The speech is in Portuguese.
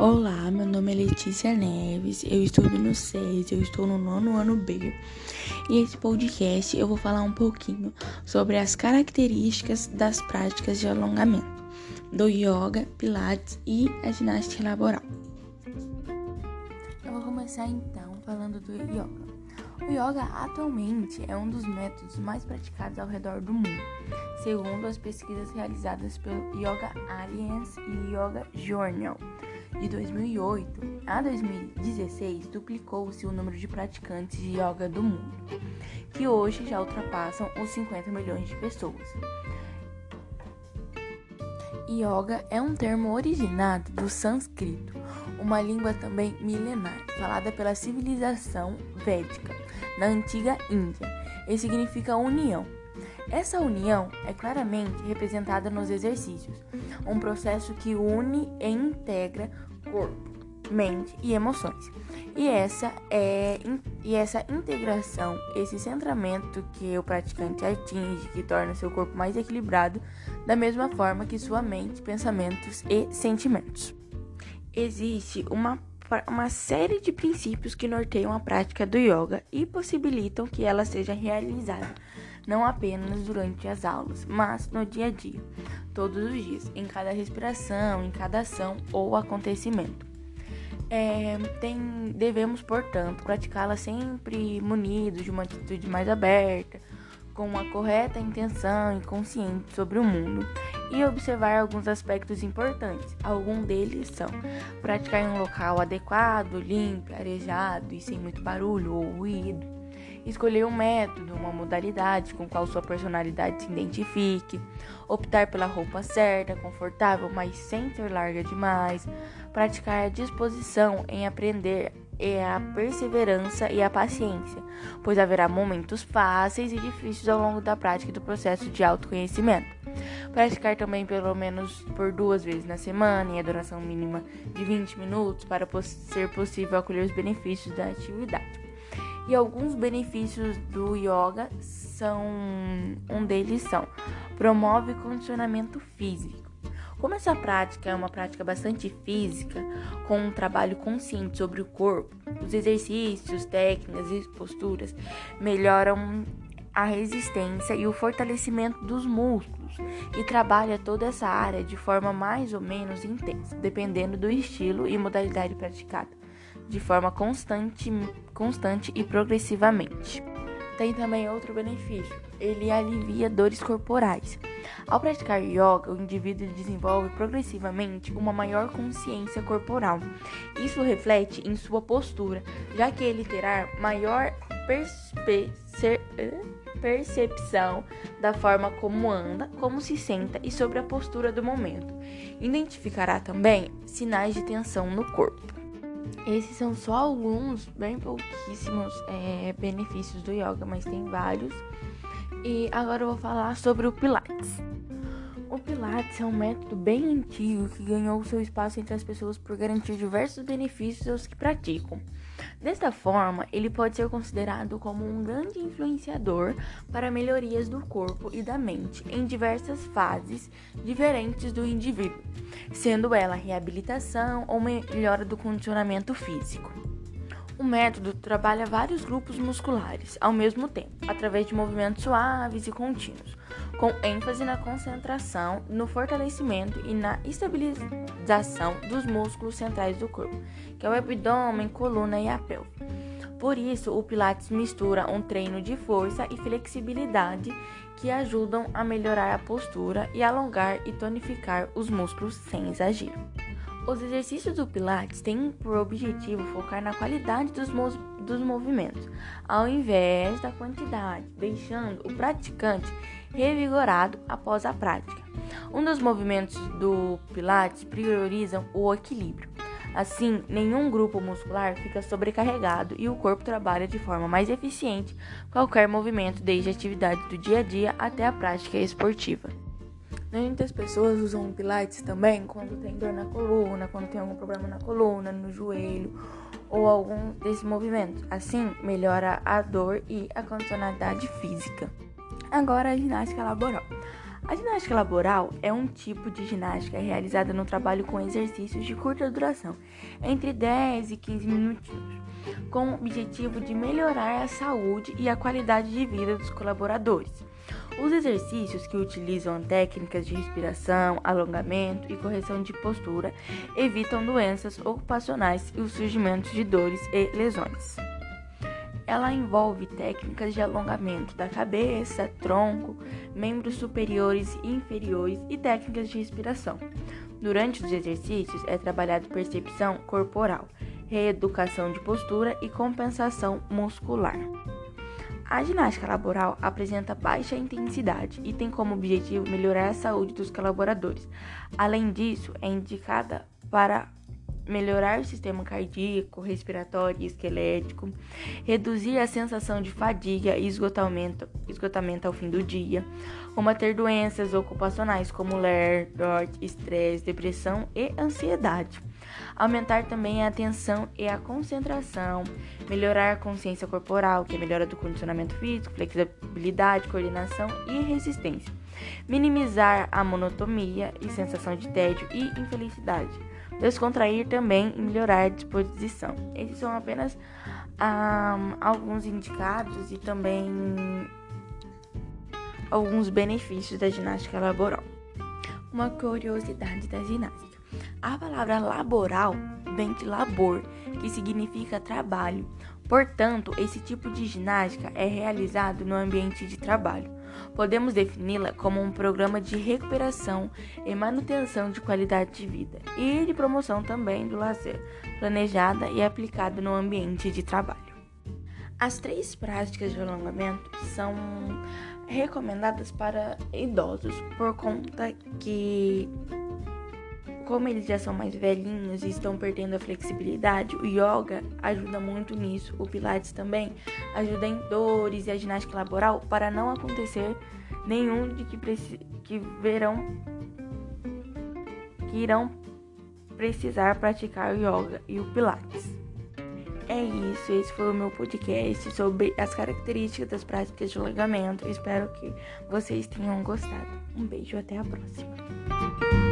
Olá, meu nome é Letícia Neves, eu estudo no SES, eu estou no nono ano B. E esse podcast eu vou falar um pouquinho sobre as características das práticas de alongamento, do yoga, pilates e a ginástica laboral. Eu vou começar então falando do yoga. O yoga atualmente é um dos métodos mais praticados ao redor do mundo, segundo as pesquisas realizadas pelo Yoga Alliance e Yoga Journal de 2008 a 2016, duplicou-se o número de praticantes de yoga do mundo, que hoje já ultrapassam os 50 milhões de pessoas. Yoga é um termo originado do sânscrito, uma língua também milenar, falada pela civilização védica na antiga Índia, e significa união. Essa união é claramente representada nos exercícios, um processo que une e integra corpo, mente e emoções. E essa é e essa integração, esse centramento que o praticante atinge, que torna seu corpo mais equilibrado, da mesma forma que sua mente, pensamentos e sentimentos. Existe uma uma série de princípios que norteiam a prática do yoga e possibilitam que ela seja realizada não apenas durante as aulas, mas no dia a dia, todos os dias, em cada respiração, em cada ação ou acontecimento. É, tem, devemos, portanto, praticá-la sempre munidos de uma atitude mais aberta, com uma correta intenção e consciente sobre o mundo e observar alguns aspectos importantes. Alguns deles são praticar em um local adequado, limpo, arejado e sem muito barulho ou ruído escolher um método, uma modalidade com qual sua personalidade se identifique, optar pela roupa certa, confortável, mas sem ser larga demais, praticar a disposição em aprender e a perseverança e a paciência, pois haverá momentos fáceis e difíceis ao longo da prática do processo de autoconhecimento. Praticar também pelo menos por duas vezes na semana, em duração mínima de 20 minutos, para ser possível acolher os benefícios da atividade. E alguns benefícios do yoga são um deles são promove condicionamento físico. Como essa prática é uma prática bastante física, com um trabalho consciente sobre o corpo, os exercícios, técnicas e posturas melhoram a resistência e o fortalecimento dos músculos e trabalha toda essa área de forma mais ou menos intensa, dependendo do estilo e modalidade praticada de forma constante, constante e progressivamente. Tem também outro benefício: ele alivia dores corporais. Ao praticar yoga, o indivíduo desenvolve progressivamente uma maior consciência corporal. Isso reflete em sua postura, já que ele terá maior percepção da forma como anda, como se senta e sobre a postura do momento. Identificará também sinais de tensão no corpo. Esses são só alguns, bem pouquíssimos é, benefícios do yoga, mas tem vários. E agora eu vou falar sobre o Pilates. O Pilates é um método bem antigo que ganhou seu espaço entre as pessoas por garantir diversos benefícios aos que praticam. Desta forma, ele pode ser considerado como um grande influenciador para melhorias do corpo e da mente em diversas fases diferentes do indivíduo, sendo ela reabilitação ou melhora do condicionamento físico. O método trabalha vários grupos musculares ao mesmo tempo, através de movimentos suaves e contínuos, com ênfase na concentração, no fortalecimento e na estabilização dos músculos centrais do corpo, que é o abdômen, coluna e a pelve. Por isso, o Pilates mistura um treino de força e flexibilidade que ajudam a melhorar a postura e alongar e tonificar os músculos sem exagero. Os exercícios do Pilates têm por objetivo focar na qualidade dos, dos movimentos, ao invés da quantidade, deixando o praticante revigorado após a prática. Um dos movimentos do Pilates priorizam o equilíbrio. Assim, nenhum grupo muscular fica sobrecarregado e o corpo trabalha de forma mais eficiente qualquer movimento, desde a atividade do dia a dia até a prática esportiva. Muitas pessoas usam Pilates também quando tem dor na coluna, quando tem algum problema na coluna, no joelho ou algum desses movimentos. Assim, melhora a dor e a condicionalidade física. Agora, a ginástica laboral. A ginástica laboral é um tipo de ginástica realizada no trabalho com exercícios de curta duração, entre 10 e 15 minutinhos, com o objetivo de melhorar a saúde e a qualidade de vida dos colaboradores. Os exercícios que utilizam técnicas de respiração, alongamento e correção de postura evitam doenças ocupacionais e o surgimento de dores e lesões. Ela envolve técnicas de alongamento da cabeça, tronco, membros superiores e inferiores e técnicas de respiração. Durante os exercícios é trabalhado percepção corporal, reeducação de postura e compensação muscular. A ginástica laboral apresenta baixa intensidade e tem como objetivo melhorar a saúde dos colaboradores. Além disso, é indicada para melhorar o sistema cardíaco, respiratório e esquelético, reduzir a sensação de fadiga e esgotamento, esgotamento ao fim do dia, combater doenças ocupacionais como ler, dor, estresse, depressão e ansiedade. Aumentar também a atenção e a concentração, melhorar a consciência corporal, que é melhora do condicionamento físico, flexibilidade, coordenação e resistência. Minimizar a monotonia e sensação de tédio e infelicidade descontrair também e melhorar a disposição. Esses são apenas um, alguns indicados e também alguns benefícios da ginástica laboral. Uma curiosidade da ginástica. A palavra laboral vem de labor, que significa trabalho. Portanto, esse tipo de ginástica é realizado no ambiente de trabalho. Podemos defini-la como um programa de recuperação e manutenção de qualidade de vida e de promoção também do lazer, planejada e aplicada no ambiente de trabalho. As três práticas de alongamento são recomendadas para idosos por conta que como eles já são mais velhinhos e estão perdendo a flexibilidade, o yoga ajuda muito nisso. O pilates também ajuda em dores e a ginástica laboral para não acontecer nenhum de que, que verão que irão precisar praticar o yoga e o pilates. É isso, esse foi o meu podcast sobre as características das práticas de alongamento. Espero que vocês tenham gostado. Um beijo, até a próxima.